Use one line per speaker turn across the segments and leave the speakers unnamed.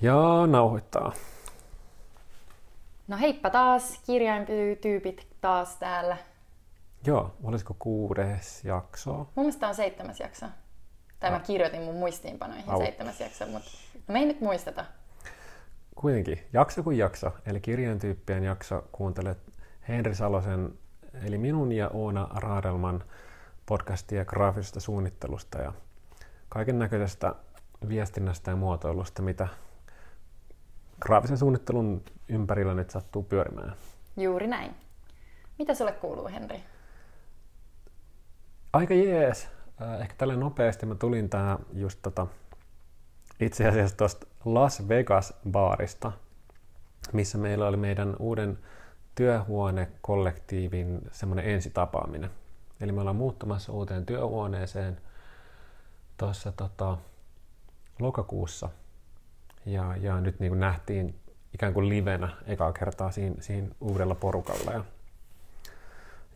Ja nauhoittaa.
No heippa taas, kirjaintyypit taas täällä.
Joo, olisiko kuudes jakso?
Mun mielestä on seitsemäs jakso. Tai mä
Ah.
kirjoitin mun muistiinpanoihin
Au.
seitsemäs jakso, mutta no me ei nyt muisteta.
Kuitenkin, jakso kuin jakso, eli kirjan tyyppien jakso, kuuntelet Henri Salosen, eli minun ja Oona Raadelman podcastia graafisesta suunnittelusta ja kaiken näköisestä viestinnästä ja muotoilusta, mitä graafisen suunnittelun ympärillä nyt sattuu pyörimään.
Juuri näin. Mitä sulle kuuluu, Henri?
Aika jees. Äh, Ehkä tälle nopeasti mä tulin tää just tota, itse asiassa tuosta Las Vegas-baarista, missä meillä oli meidän uuden työhuonekollektiivin semmoinen ensitapaaminen. Eli me ollaan muuttamassa uuteen työhuoneeseen tuossa tota, lokakuussa. Ja, ja nyt niin kuin nähtiin ikään kuin livenä ekaa kertaa siinä, siinä uudella porukalla. Ja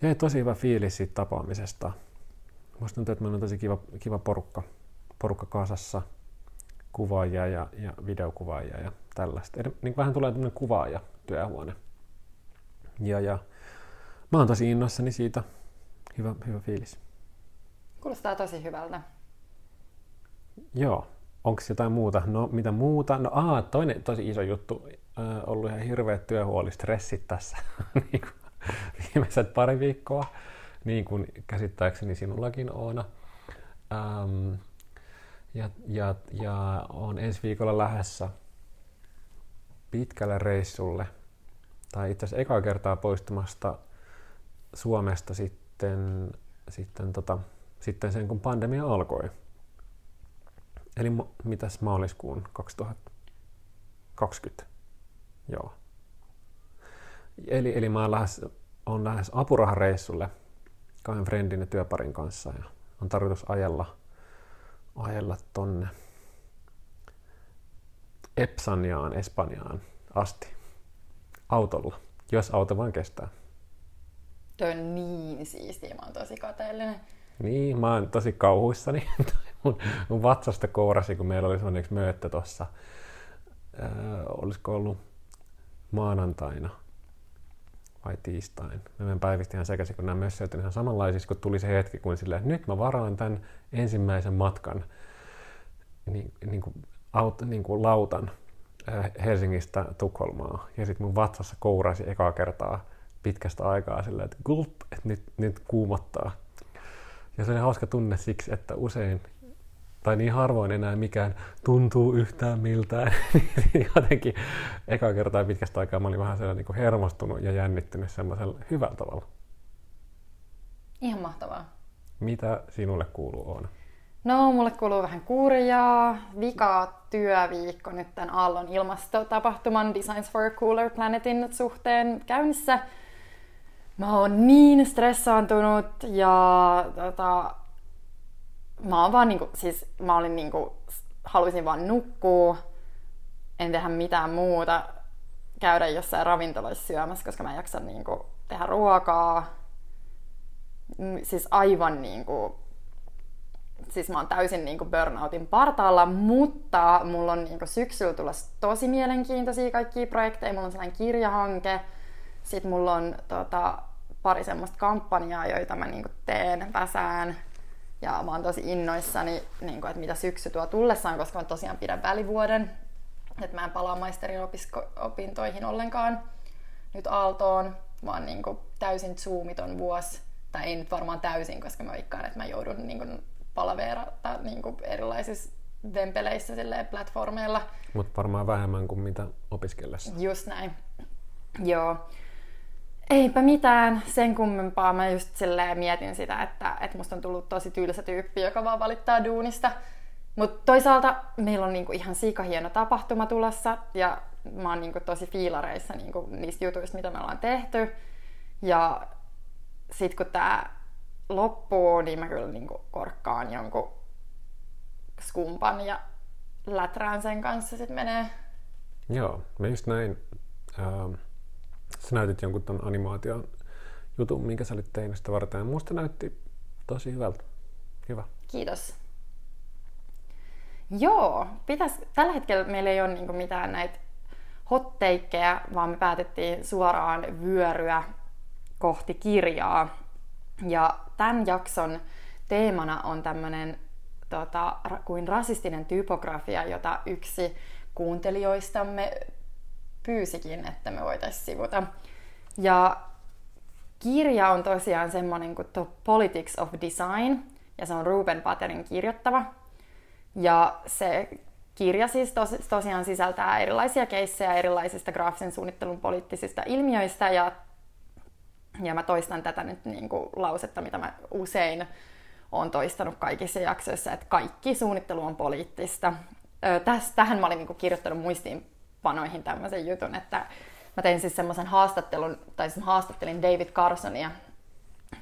jäi tosi hyvä fiilis siitä tapaamisesta. Musta tuntuu, että meillä on tosi kiva, kiva porukka, porukka kasassa, kuvaajia ja, ja videokuvaajia ja tällaista. Eli niin vähän tulee tämmöinen kuvaaja työhuone. Ja, ja mä oon tosi innoissani siitä. Hyvä, hyvä fiilis.
Kuulostaa tosi hyvältä.
Joo. Onko jotain muuta? No mitä muuta? No aa, toinen tosi iso juttu. Äh, ollut ihan hirveät työhuolistressit tässä niin kuin viimeiset pari viikkoa. Niin kuin käsittääkseni sinullakin Oona. Ähm, ja, ja, ja on ensi viikolla lähdössä pitkälle reissulle. Tai itse asiassa ekaa kertaa poistumasta Suomesta sitten, sitten, tota, sitten sen kun pandemia alkoi. Eli ma- mitäs maaliskuun 2020? Joo. Eli, eli mä oon lähes, on lähes apurahareissulle kahden friendin ja työparin kanssa ja on tarkoitus ajella, ajella tonne Epsaniaan, Espanjaan asti autolla, jos auto vaan kestää.
Toi on niin siistiä, mä oon tosi kateellinen.
Niin, mä oon tosi kauhuissani. mun, mun vatsasta kourasi, kun meillä oli semmoinen yksi mööttö tuossa, olisiko ollut maanantaina vai tiistain. Mä menen päivistä ihan sekaisin, kun nämä on ihan samanlaisissa, kun tuli se hetki, kun silleen, että nyt mä varaan tämän ensimmäisen matkan niin, niin kuin, aut, niin kuin lautan Helsingistä Tukholmaa. Ja sitten mun vatsassa kourasi ekaa kertaa pitkästä aikaa silleen, että gulp, että nyt, nyt kuumottaa. Ja se oli hauska tunne siksi, että usein tai niin harvoin enää mikään tuntuu yhtään miltään. Niin Jotenkin eka kertaa pitkästä aikaa mä olin vähän sellainen niin hermostunut ja jännittynyt semmoisella hyvällä tavalla.
Ihan mahtavaa.
Mitä sinulle kuuluu Oona?
No, mulle kuuluu vähän kurjaa. Vika työviikko nyt tämän Aallon ilmastotapahtuman Designs for a Cooler Planetin suhteen käynnissä. Mä oon niin stressaantunut ja tota, mä oon vaan niinku, siis mä olin niinku, halusin vaan nukkua, en tehdä mitään muuta, käydä jossain ravintoloissa syömässä, koska mä en jaksa niinku tehdä ruokaa. Siis aivan niinku, siis mä oon täysin niinku burnoutin partaalla, mutta mulla on niinku syksyllä tulossa tosi mielenkiintoisia kaikkia projekteja. Mulla on sellainen kirjahanke, sitten mulla on tota, pari semmoista kampanjaa, joita mä niinku teen, väsään. Ja mä oon tosi innoissani, niinku, että mitä syksy tuo tullessaan, koska mä tosiaan pidän välivuoden. Että mä en palaa maisterin opisko- opintoihin ollenkaan nyt Aaltoon. Mä oon niinku täysin zoomiton vuosi. Tai ei nyt varmaan täysin, koska mä veikkaan, että mä joudun niinku palaveerata niinku erilaisissa vempeleissä silleen, platformeilla.
Mutta varmaan vähemmän kuin mitä opiskellessa.
Just näin. Joo. Eipä mitään sen kummempaa. Mä just silleen mietin sitä, että, että musta on tullut tosi tylsä tyyppi, joka vaan valittaa duunista. Mutta toisaalta meillä on niinku ihan hieno tapahtuma tulossa ja mä oon niinku tosi fiilareissa niinku niistä jutuista, mitä me ollaan tehty. Ja sit kun tää loppuu, niin mä kyllä niinku korkkaan jonkun skumpan ja läträän sen kanssa sit menee.
Joo, mä just näin. Ähm, sä näytit jonkun ton animaation jutun, minkä sä olit tehnyt sitä varten. Musta näytti tosi hyvältä. Hyvä.
Kiitos. Joo, pitäis, tällä hetkellä meillä ei ole niinku mitään näitä hotteikkejä, vaan me päätettiin suoraan vyöryä kohti kirjaa. Ja tämän jakson teemana on tämmöinen tota, kuin rasistinen typografia, jota yksi kuuntelijoistamme pyysikin, että me voitaisiin sivuta. Ja kirja on tosiaan semmoinen kuin The Politics of Design, ja se on Ruben Paterin kirjoittava. Ja se kirja siis tos, tosiaan sisältää erilaisia keissejä erilaisista graafisen suunnittelun poliittisista ilmiöistä, ja, ja mä toistan tätä nyt niin kuin lausetta, mitä mä usein olen toistanut kaikissa jaksoissa, että kaikki suunnittelu on poliittista. Täs, tähän mä olin niin kuin kirjoittanut muistiinpanoihin tämmöisen jutun, että mä tein siis semmoisen haastattelun, tai siis haastattelin David Carsonia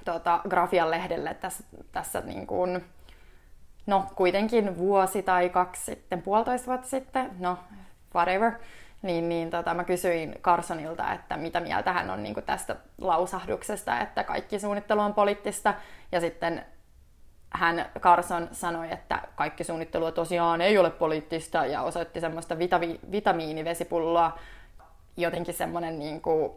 tuota, Grafian lehdelle tässä, tässä niin kuin, no kuitenkin vuosi tai kaksi sitten, puolitoista vuotta sitten, no whatever, niin, niin tota, mä kysyin Carsonilta, että mitä mieltä hän on niin kuin tästä lausahduksesta, että kaikki suunnittelu on poliittista, ja sitten hän Carson sanoi, että kaikki suunnittelu tosiaan ei ole poliittista ja osoitti semmoista vitavi- vitamiinivesipulloa, jotenkin semmoinen niin kuin,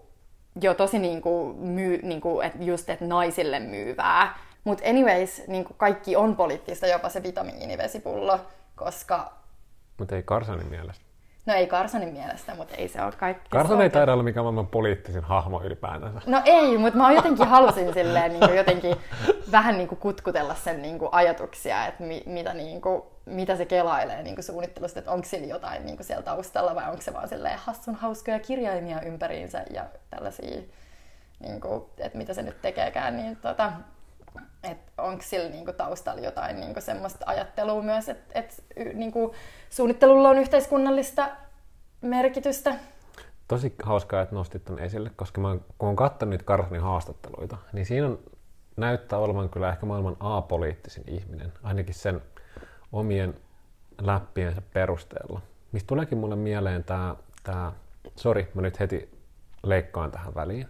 jo tosi niin kuin, myy, niin kuin, et just, että naisille myyvää. Mutta anyways, niin kuin kaikki on poliittista, jopa se vitamiinivesipullo, koska...
Mutta ei Carsonin mielestä.
No ei Carsonin mielestä, mutta ei se ole kaikki.
Carson ei taida olla mikään maailman poliittisin hahmo ylipäätänsä.
No ei, mutta mä jotenkin halusin silleen niin kuin jotenkin vähän niin kuin kutkutella sen niin kuin ajatuksia, että mi, mitä, niin kuin, mitä se kelailee niin kuin suunnittelusta, että onko sillä jotain niin kuin siellä taustalla vai onko se vaan silleen hassun hauskoja kirjaimia ympäriinsä ja tällaisia, niin kuin, että mitä se nyt tekeekään, niin tota, että onko sillä niinku taustalla jotain niinku semmoista ajattelua myös, että et, niinku, suunnittelulla on yhteiskunnallista merkitystä.
Tosi hauskaa, että nostit tämän esille, koska mä, kun olen katsonut Carsonin haastatteluita, niin siinä on, näyttää olevan kyllä ehkä maailman apoliittisin ihminen, ainakin sen omien läppiensä perusteella. Mistä tuleekin mulle mieleen tämä, tää, sori, mä nyt heti leikkaan tähän väliin,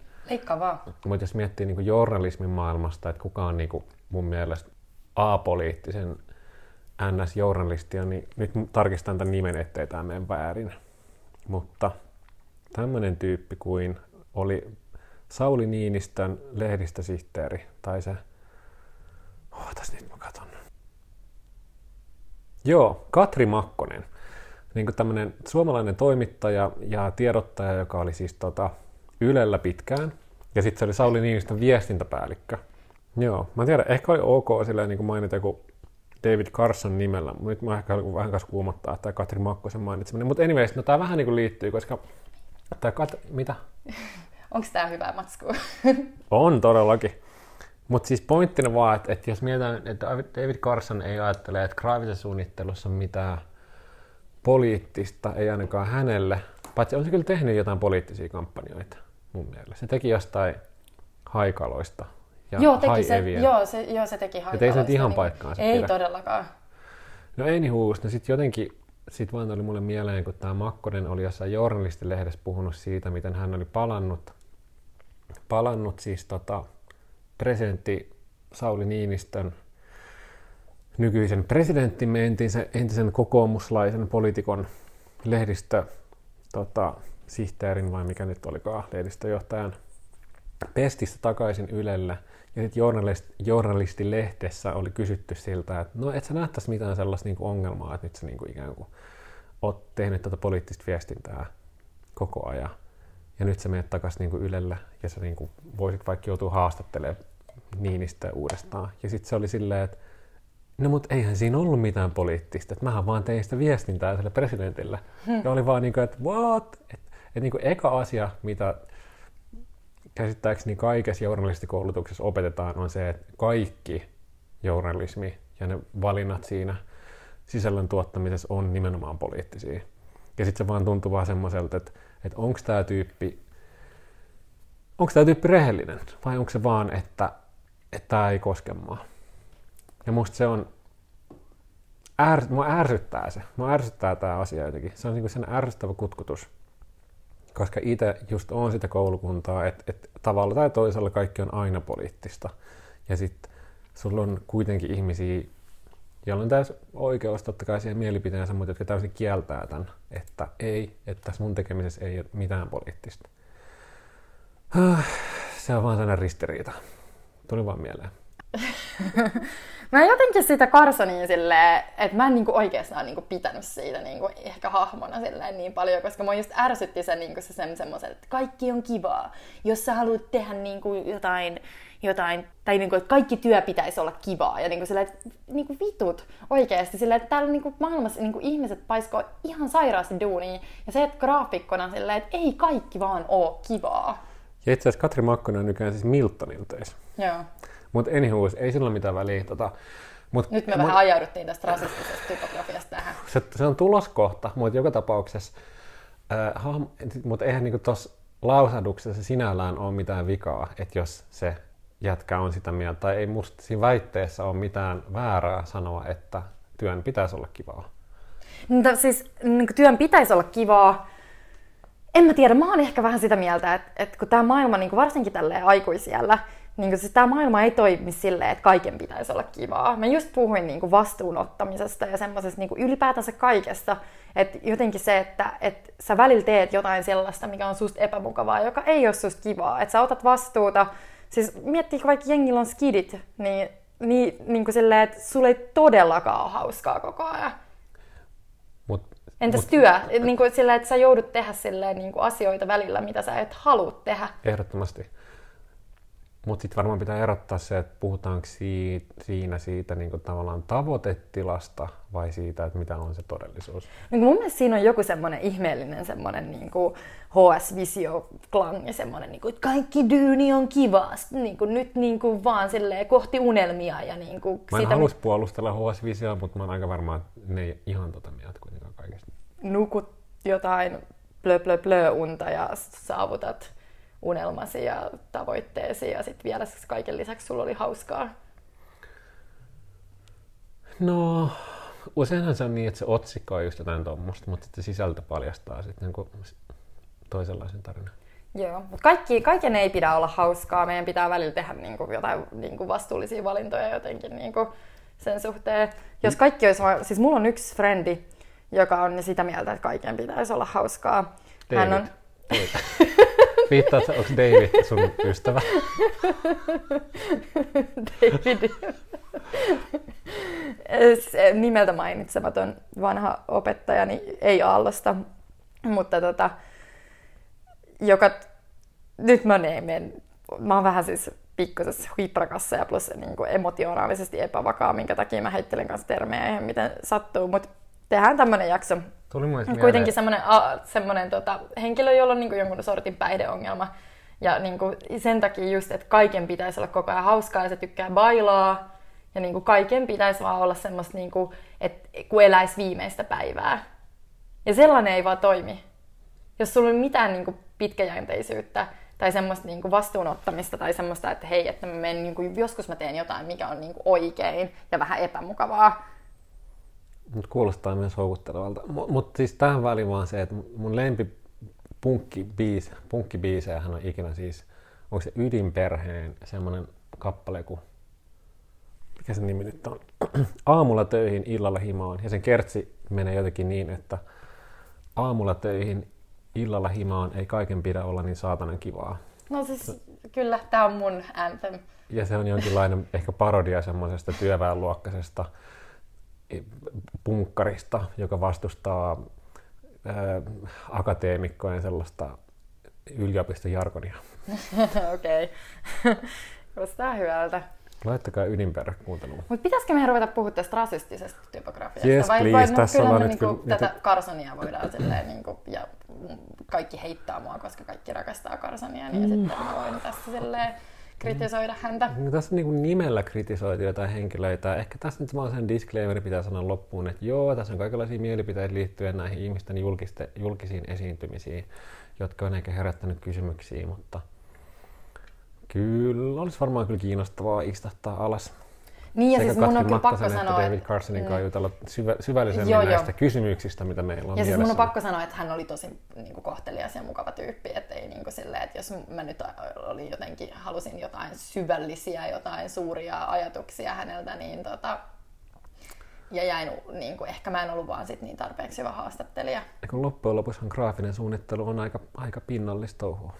Mutta jos miettii niin journalismin maailmasta, että kuka on niin kuin mun mielestä apoliittisen NS-journalistia, niin nyt tarkistan tämän nimen, ettei tämä mene väärin. Mutta tämmöinen tyyppi kuin oli Sauli Niinistön lehdistösihteeri, tai se... Ootas nyt mä katon. Joo, Katri Makkonen. Niin kuin tämmöinen suomalainen toimittaja ja tiedottaja, joka oli siis tota, Ylellä pitkään. Ja sitten se oli Sauli Niinistön viestintäpäällikkö. Joo, mä tiedän, ehkä oli ok silleen niin kuin mainita joku David Carson nimellä, mutta nyt mä ehkä vähän kanssa kuumottaa tämä Katri Makkosen mainitseminen. Mutta anyways, no tämä vähän niin kuin liittyy, koska tämä Kat... Mitä?
Onko tämä hyvä matsku?
on todellakin. Mutta siis pointtina vaan, että, että jos mietitään, että David Carson ei ajattele, että suunnittelussa on mitään poliittista, ei ainakaan hänelle, paitsi on se kyllä tehnyt jotain poliittisia kampanjoita mun mielestä. Se teki jostain haikaloista ja
joo, teki se, joo, se, joo, se teki haikaloista.
ei se nyt ihan niin, paikkaan
Ei
pidä.
todellakaan.
No anyways, no sitten jotenkin sit vaan tuli mulle mieleen, kun tämä Makkonen oli jossain journalistilehdessä puhunut siitä, miten hän oli palannut, palannut siis tota, presidentti Sauli Niinistön nykyisen presidenttimme, entisen, entisen kokoomuslaisen poliitikon lehdistö tota, sihteerin vai mikä nyt olikaan lehdistöjohtajan pestistä takaisin Ylellä. Ja sitten journalist, journalistilehdessä oli kysytty siltä, että no et sä nähtäisi mitään sellaista niinku ongelmaa, että nyt sä niinku ikään kuin oot tehnyt tätä poliittista viestintää koko ajan. Ja nyt sä menet takaisin niinku Ylellä ja sä niinku voisit vaikka joutua haastattelemaan Niinistä uudestaan. Ja sitten se oli silleen, että no mut eihän siinä ollut mitään poliittista, että mähän vaan tein sitä viestintää sille presidentille. Hmm. Ja oli vaan niin kuin, että what? Et että niin kuin eka asia, mitä käsittääkseni kaikessa journalistikoulutuksessa opetetaan, on se, että kaikki journalismi ja ne valinnat siinä sisällön tuottamisessa on nimenomaan poliittisia. Ja sitten se vaan tuntuu vaan semmoiselta, että, että onko tämä tyyppi onko tämä tyyppi rehellinen vai onko se vaan, että tämä ei koske mua. Ja musta se on, är, mua ärsyttää se, mua ärsyttää tämä asia jotenkin. Se on niinku sen ärsyttävä kutkutus koska itse just on sitä koulukuntaa, että, että tavalla tai toisella kaikki on aina poliittista. Ja sitten sulla on kuitenkin ihmisiä jolla on täysin oikeus totta kai siihen mielipiteensä, mutta jotka täysin kieltää tämän, että ei, että tässä mun tekemisessä ei ole mitään poliittista. Se on vaan sellainen ristiriita. Tuli vaan mieleen.
Mä jotenkin sitä Carsonia silleen, että mä en niinku oikeastaan niinku pitänyt siitä niinku ehkä hahmona silleen niin paljon, koska mua just ärsytti se, niinku se sen semmoisen, että kaikki on kivaa. Jos sä haluat tehdä niinku jotain, jotain tai niinku, että kaikki työ pitäisi olla kivaa. Ja niinku silleen, että niinku vitut oikeasti silleen, että täällä niinku maailmassa niinku ihmiset paiskoo ihan sairaasti duunia. Ja se, että graafikkona silleen, että ei kaikki vaan oo kivaa.
Ja itse asiassa Katri Makkonen on nykyään siis Miltonin töissä.
Joo.
Mutta anywho, ei sillä ole mitään väliä. Tota,
mut, Nyt me mut, vähän ajauduttiin tästä rasistisesta typografiasta tähän.
Se, se on tuloskohta, mutta joka tapauksessa, äh, mutta eihän niinku tuossa lausahduksessa sinällään ole mitään vikaa, että jos se jätkä on sitä mieltä, tai ei musta siinä väitteessä ole mitään väärää sanoa, että työn pitäisi olla kivaa.
No, siis niin työn pitäisi olla kivaa, en mä tiedä, mä oon ehkä vähän sitä mieltä, että, että kun tämä maailma, niin varsinkin tälleen aikuisiellä, niin siis tämä maailma ei toimi silleen, että kaiken pitäisi olla kivaa. Mä just puhuin niin vastuunottamisesta ja semmoisesta niin ylipäätänsä kaikesta. Että jotenkin se, että, että sä välillä teet jotain sellaista, mikä on susta epämukavaa, joka ei ole susta kivaa. Että sä otat vastuuta. Siis miettii, vaikka jengillä on skidit, niin, niin, niin kuin silleen, että sulla ei todellakaan ole hauskaa koko ajan.
Mut,
Entäs mut, työ? Niin kuin sillä, että sä joudut tehdä silleen, niin kuin asioita välillä, mitä sä et halua tehdä.
Ehdottomasti. Mutta sitten varmaan pitää erottaa se, että puhutaanko siitä, siinä siitä niin kuin tavallaan tavoitetilasta vai siitä, että mitä on se todellisuus.
Niin mun mielestä siinä on joku semmoinen ihmeellinen semmoinen niin HS-visio-klangi, semmoinen, niin kuin, että kaikki dyyni on kiva, niin kuin, nyt niin kuin vaan silleen, kohti unelmia. Ja niin kuin,
mä en sitä, halus puolustella HS-visioa, mutta mä oon aika varma, että ne ei ihan tota mieltä kuitenkaan kaikesta.
Nukut jotain plö plö plö unta ja saavutat unelmasi ja tavoitteesi ja sitten vielä kaiken lisäksi sulla oli hauskaa?
No, useinhan se on niin, että se otsikko on just jotain tuommoista, mutta sitten sisältö paljastaa sitten niin toisenlaisen tarinan.
Joo, mutta kaikki, kaiken ei pidä olla hauskaa. Meidän pitää välillä tehdä niin kuin jotain niin kuin vastuullisia valintoja jotenkin niin kuin sen suhteen. Jos kaikki olisi siis mulla on yksi frendi, joka on sitä mieltä, että kaiken pitäisi olla hauskaa.
David. Hän on... David. Viittaat, onko David sun ystävä?
David. Nimeltä mainitsematon vanha opettajani, ei Aallosta, mutta tota, joka, nyt mä menen, mä oon vähän siis pikkusessa hiprakassa ja plus niin emotionaalisesti epävakaa, minkä takia mä heittelen kanssa termejä ihan miten sattuu, mutta tehdään tämmönen jakso
Tuli
Kuitenkin semmoinen, a, semmoinen tota, henkilö, jolla on niin jonkun sortin päihdeongelma. Ja niin kuin sen takia just, että kaiken pitäisi olla koko ajan hauskaa ja se tykkää bailaa. Ja niin kuin kaiken pitäisi vaan olla semmoista, niin kuin, että kun eläisi viimeistä päivää. Ja sellainen ei vaan toimi. Jos sulla on mitään niin kuin pitkäjänteisyyttä tai semmoista niin kuin vastuunottamista tai semmoista, että hei, että mä menen, niin kuin, joskus mä teen jotain, mikä on niin kuin oikein ja vähän epämukavaa,
mutta kuulostaa myös houkuttelevalta. Mutta mut siis tähän väliin vaan se, että mun lempi punkkibiis, punkkibiisejähän on ikinä siis, onko se Ydinperheen semmoinen kappale kuin, mikä se nimi nyt on, aamulla töihin, illalla himaan. Ja sen kertsi menee jotenkin niin, että aamulla töihin, illalla himaan, ei kaiken pidä olla niin saatanan kivaa.
No siis kyllä, tämä on mun anthem.
Ja se on jonkinlainen ehkä parodia semmoisesta työväenluokkaisesta punkkarista, joka vastustaa ää, akateemikkojen sellaista yliopistojargonia.
Okei. okay. Kuulostaa hyvältä.
Laittakaa ydinperä kuunteluun.
Mutta pitäisikö meidän ruveta puhua tästä rasistisesta typografiasta?
Yes, vai, please. Vai, no, Tässä ollaan
nyt niinku. Tätä Carsonia voidaan silleen, niinku, ja kaikki heittää mua, koska kaikki rakastaa Carsonia, niin mm. sitten mä voin tässä silleen kritisoida häntä.
No, tässä niin kuin nimellä kritisoitu jotain henkilöitä. Ehkä tässä nyt sen disclaimer pitää sanoa loppuun, että joo, tässä on kaikenlaisia mielipiteitä liittyen näihin ihmisten julkiste, julkisiin esiintymisiin, jotka on ehkä herättänyt kysymyksiä, mutta kyllä olisi varmaan kyllä kiinnostavaa istahtaa alas
niin, ja Sekä siis mun on kyllä pakko sanoa,
David Carsonin kanssa jutella syvä, syvällisemmin joo, näistä joo. kysymyksistä, mitä meillä on
Ja siis mun on pakko sanoa, että hän oli tosi niin kuin, kohtelias ja mukava tyyppi, että ei niin kuin, silleen, että jos mä nyt oli jotenkin, halusin jotain syvällisiä, jotain suuria ajatuksia häneltä, niin tota, ja jäin, niin kuin, ehkä mä en ollut vaan sit niin tarpeeksi hyvä haastattelija.
Ja kun loppujen lopuksi graafinen suunnittelu on aika, aika pinnallista touhua.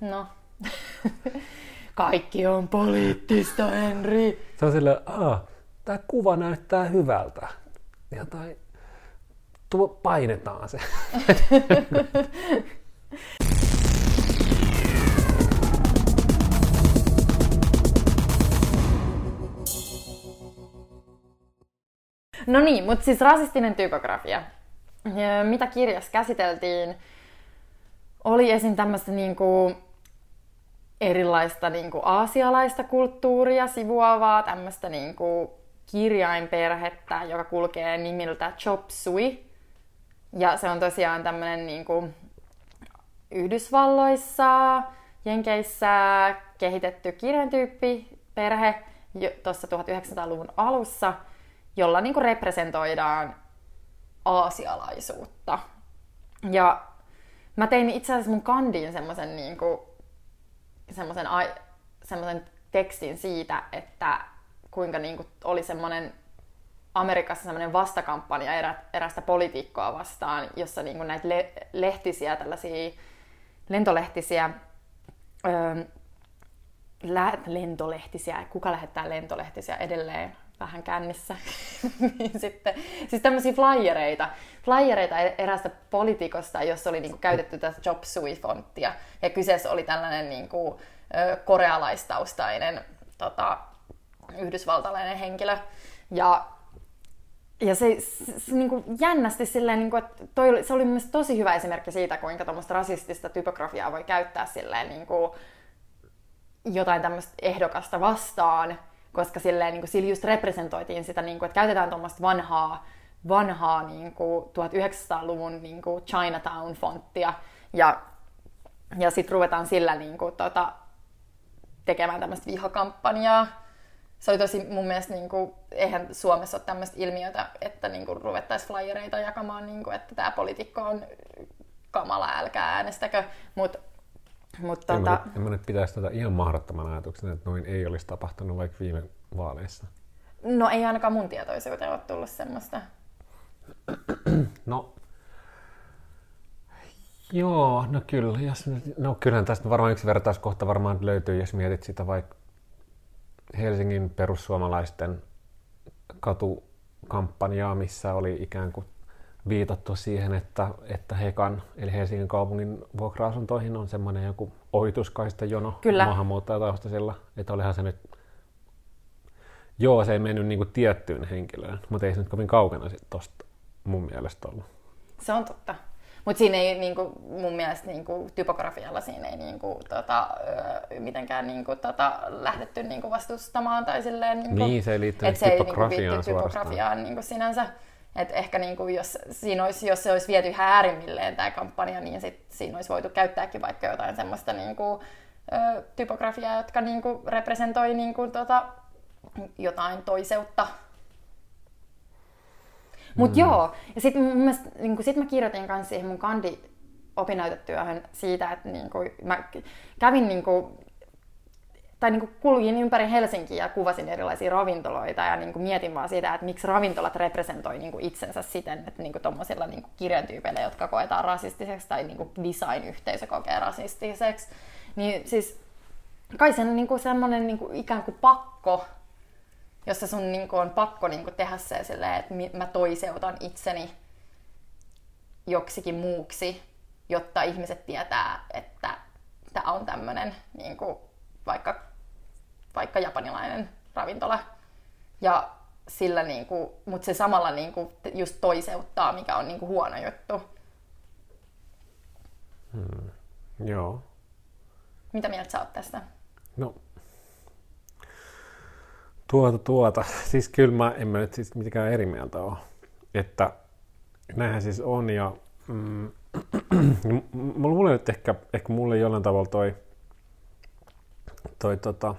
No. Kaikki on poliittista, Henri.
Se on silleen, aah, tämä kuva näyttää hyvältä. Ja tai tuo painetaan se.
No niin, mutta siis rasistinen typografia. Mitä kirjassa käsiteltiin, oli esim. tämmöistä niinku erilaista niinku aasialaista kulttuuria sivuavaa, tämmöistä niinku kirjainperhettä, joka kulkee nimiltä Chop Suey. Ja se on tosiaan tämmöinen niinku Yhdysvalloissa, Jenkeissä kehitetty kirjaintyyppi, perhe tuossa 1900-luvun alussa – jolla niin kuin representoidaan aasialaisuutta. Ja mä tein itse asiassa mun kandiin semmoisen niin semmoisen, semmoisen tekstin siitä, että kuinka niin kuin oli semmoinen Amerikassa semmoinen vastakampanja erä, erästä politiikkoa vastaan, jossa niin kuin näitä le- lehtisiä, tällaisia lentolehtisiä, öö, lä- lentolehtisiä, kuka lähettää lentolehtisiä edelleen vähän kännissä. niin sitten, siis tämmöisiä flyereita, flyereita e- erästä politikosta, jossa oli niinku käytetty tätä Job Sui-fonttia. Ja kyseessä oli tällainen niinku, korealaistaustainen tota, yhdysvaltalainen henkilö. Ja ja se, se, se niin kuin jännästi silleen, niin kuin, että toi, se oli mielestäni tosi hyvä esimerkki siitä, kuinka tuommoista rasistista typografiaa voi käyttää silleen, niin kuin, jotain tämmöistä ehdokasta vastaan, koska silleen, niin kuin, sillä just representoitiin sitä, niin kuin, että käytetään tuommoista vanhaa, vanhaa niin kuin 1900-luvun niin kuin Chinatown-fonttia ja, ja sitten ruvetaan sillä niin kuin, tota, tekemään tämmöistä vihakampanjaa. Se oli tosi mun mielestä, niin kuin, eihän Suomessa ole tämmöistä ilmiötä, että niin kuin, ruvettaisiin flyereita jakamaan, niin kuin, että tämä poliitikko on kamala, älkää äänestäkö, mutta
mutta en, tota... mä nyt, en mä nyt pitäisi tätä ihan mahdottoman ajatuksena, että noin ei olisi tapahtunut vaikka viime vaaleissa.
No ei ainakaan mun tietoisuuteen ole tullut semmoista.
No, joo, no kyllä. Jos, no kyllähän tästä varmaan yksi vertauskohta varmaan löytyy, jos mietit sitä vaikka Helsingin perussuomalaisten katukampanjaa, missä oli ikään kuin viitattu siihen, että, että Hekan, eli Helsingin kaupungin vuokra-asuntoihin on semmoinen joku ohituskaista jono Kyllä. maahanmuuttajataustaisilla, että olihan se nyt, joo se ei mennyt niin kuin tiettyyn henkilöön, mutta ei se nyt kovin kaukana sitten tosta mun mielestä ollut.
Se on totta. Mutta siinä ei niinku, mun mielestä niinku, typografialla siinä ei niinku, tota, mitenkään niinku, tota, lähdetty niinku, vastustamaan tai silleen... Niinku,
niin, se ei liittynyt typografiaan
niinku, typografiaan niinku, sinänsä. Et ehkä niin kuin jos, siinä olisi, jos se olisi viety ihan äärimmilleen tämä kampanja, niin sit siinä olisi voitu käyttääkin vaikka jotain semmoista niin kuin, ö, typografiaa, jotka niin kuin representoi niin kuin, tota, jotain toiseutta. Mutta mm. joo, ja sitten niin sit mä kirjoitin kanssa siihen mun kandi opinnäytetyöhön siitä, että niin kuin, mä kävin niin kuin, tai niin kuin kulkin ympäri Helsinkiä ja kuvasin erilaisia ravintoloita ja niin kuin mietin vaan sitä, että miksi ravintolat representoi niin kuin itsensä siten, että niin tuommoisilla niin kirjantyypeillä, jotka koetaan rasistiseksi tai niin kuin design-yhteisö kokee rasistiseksi, niin siis kai se on niin kuin semmoinen niin kuin ikään kuin pakko, jossa sun niin kuin on pakko niin kuin tehdä se silleen, että mä toiseutan itseni joksikin muuksi, jotta ihmiset tietää, että tämä on tämmöinen niin kuin vaikka, vaikka japanilainen ravintola. Ja sillä niinku, mutta se samalla niinku just toiseuttaa, mikä on niinku huono juttu.
Hmm. Joo.
Mitä mieltä sä oot tästä?
No, tuota tuota. Siis kyllä mä en mä nyt siis mitenkään eri mieltä ole. Että näinhän siis on ja mm, mulla nyt ehkä, ehkä mulle jollain tavalla toi toi tota,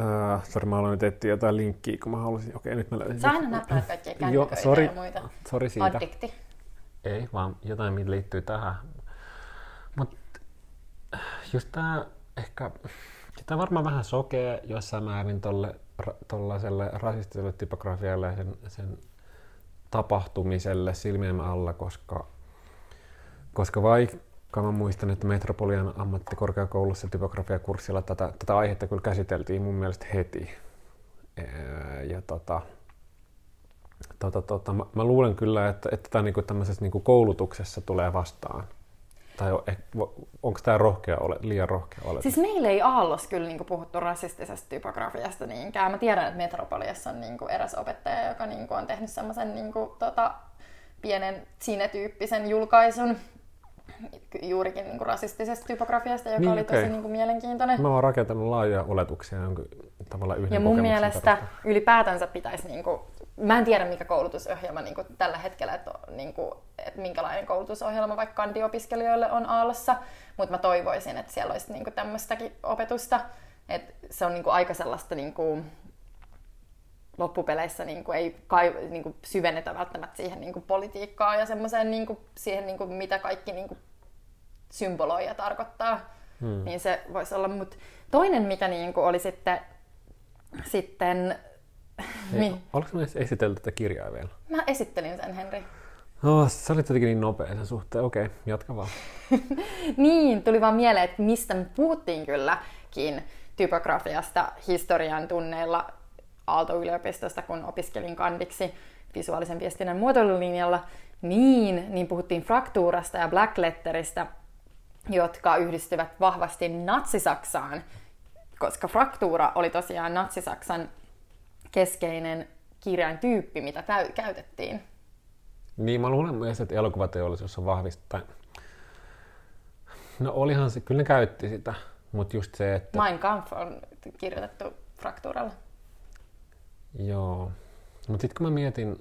Uh, sori, mä aloin nyt etsiä jotain linkkiä, kun mä halusin. Okei, nyt mä löysin.
Sä aina näppää kaikkia kännyköitä sorry, ja muita.
Sori siitä.
Addikti.
Ei, vaan jotain, mitä liittyy tähän. Mut just tää ehkä, tää varmaan vähän sokee jossain määrin tolle ra- tuollaiselle rasistiselle typografialle ja sen, sen tapahtumiselle silmien alla, koska, koska vaikka mä muistan, että Metropolian ammattikorkeakoulussa typografiakurssilla tätä, tätä aihetta kyllä käsiteltiin mun mielestä heti. Ja tota, tota, tota, mä, mä luulen kyllä, että, että tämä niinku tämmöisessä niinku koulutuksessa tulee vastaan. Tai on, onko tämä rohkea ole, liian rohkea ole?
Siis meillä ei Aallos kyllä niinku puhuttu rasistisesta typografiasta niinkään. Mä tiedän, että Metropoliassa on niinku eräs opettaja, joka niinku on tehnyt semmoisen niinku, tota, pienen sinetyyppisen julkaisun juurikin niin kuin rasistisesta typografiasta, joka niin, oli tosi okay. niin kuin mielenkiintoinen.
Mä oon rakentanut laajoja oletuksia jonkun tavalla yhden
Ja mun mielestä perusta. ylipäätänsä pitäisi, niin kuin, mä en tiedä mikä koulutusohjelma niin kuin tällä hetkellä, että, niin kuin, että minkälainen koulutusohjelma vaikka kandiopiskelijoille on Aallossa, mutta mä toivoisin, että siellä olisi niin kuin tämmöistäkin opetusta. Että se on niin kuin aika sellaista niin kuin, loppupeleissä niin kuin ei kai, niin kuin syvennetä välttämättä siihen niin kuin politiikkaan ja semmoiseen niin kuin, siihen, niin kuin, mitä kaikki niin kuin, symboloi ja tarkoittaa. Hmm. Niin se voisi olla. Mut toinen, mikä niin kuin, oli sitten, sitten
Hei, niin. Oletko edes esitellyt tätä kirjaa vielä?
Mä esittelin sen, Henri.
Oh, sä olit jotenkin niin nopea sen suhteen. Okei, okay, jatka vaan.
niin, tuli vaan mieleen, että mistä me puhuttiin kylläkin typografiasta historian tunneilla Aalto-yliopistosta, kun opiskelin kandiksi visuaalisen viestinnän muotoilulinjalla, niin, niin puhuttiin fraktuurasta ja blackletteristä, jotka yhdistyvät vahvasti natsisaksaan, koska fraktuura oli tosiaan natsisaksan keskeinen kirjaintyyppi, mitä täy- käytettiin.
Niin, mä luulen myös, että elokuvateollisuus on vahvistaa. No olihan se, kyllä ne käytti sitä, mutta just se, että...
Mein Kampf on kirjoitettu fraktuuralla.
Joo. Mutta sitten kun mä mietin,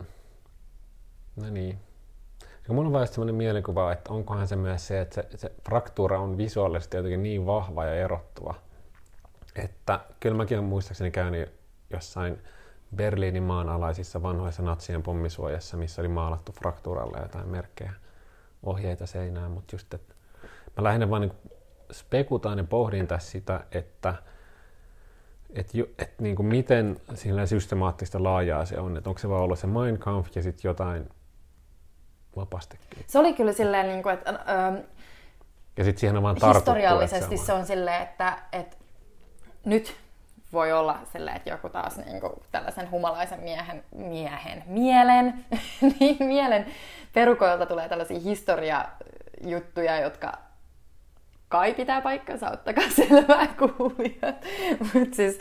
no niin, kun mulla on vaan sellainen mielikuva, että onkohan se myös se, että se, se fraktuura on visuaalisesti jotenkin niin vahva ja erottuva, että kyllä mäkin olen muistaakseni käynyt jossain Berliinin maanalaisissa vanhoissa natsien pommisuojassa, missä oli maalattu fraktuuralla jotain merkkejä, ohjeita seinään, mutta just, että mä lähinnä vaan niin spekutaan ja pohdin tässä sitä, että että et niin kuin miten sillä systemaattista laajaa se on, että onko se vaan ollut se Mein Kampf ja sitten jotain vapastikin.
Se oli kyllä silleen, niin kuin, että ähm,
ja sitten siihen on vaan
Historiallisesti se on, se on silleen, että, että nyt voi olla silleen, että joku taas niin kuin tällaisen humalaisen miehen, miehen mielen, niin mielen perukoilta tulee tällaisia historiajuttuja, jotka kai pitää paikkansa, ottakaa selvää kuulijat. Mutta siis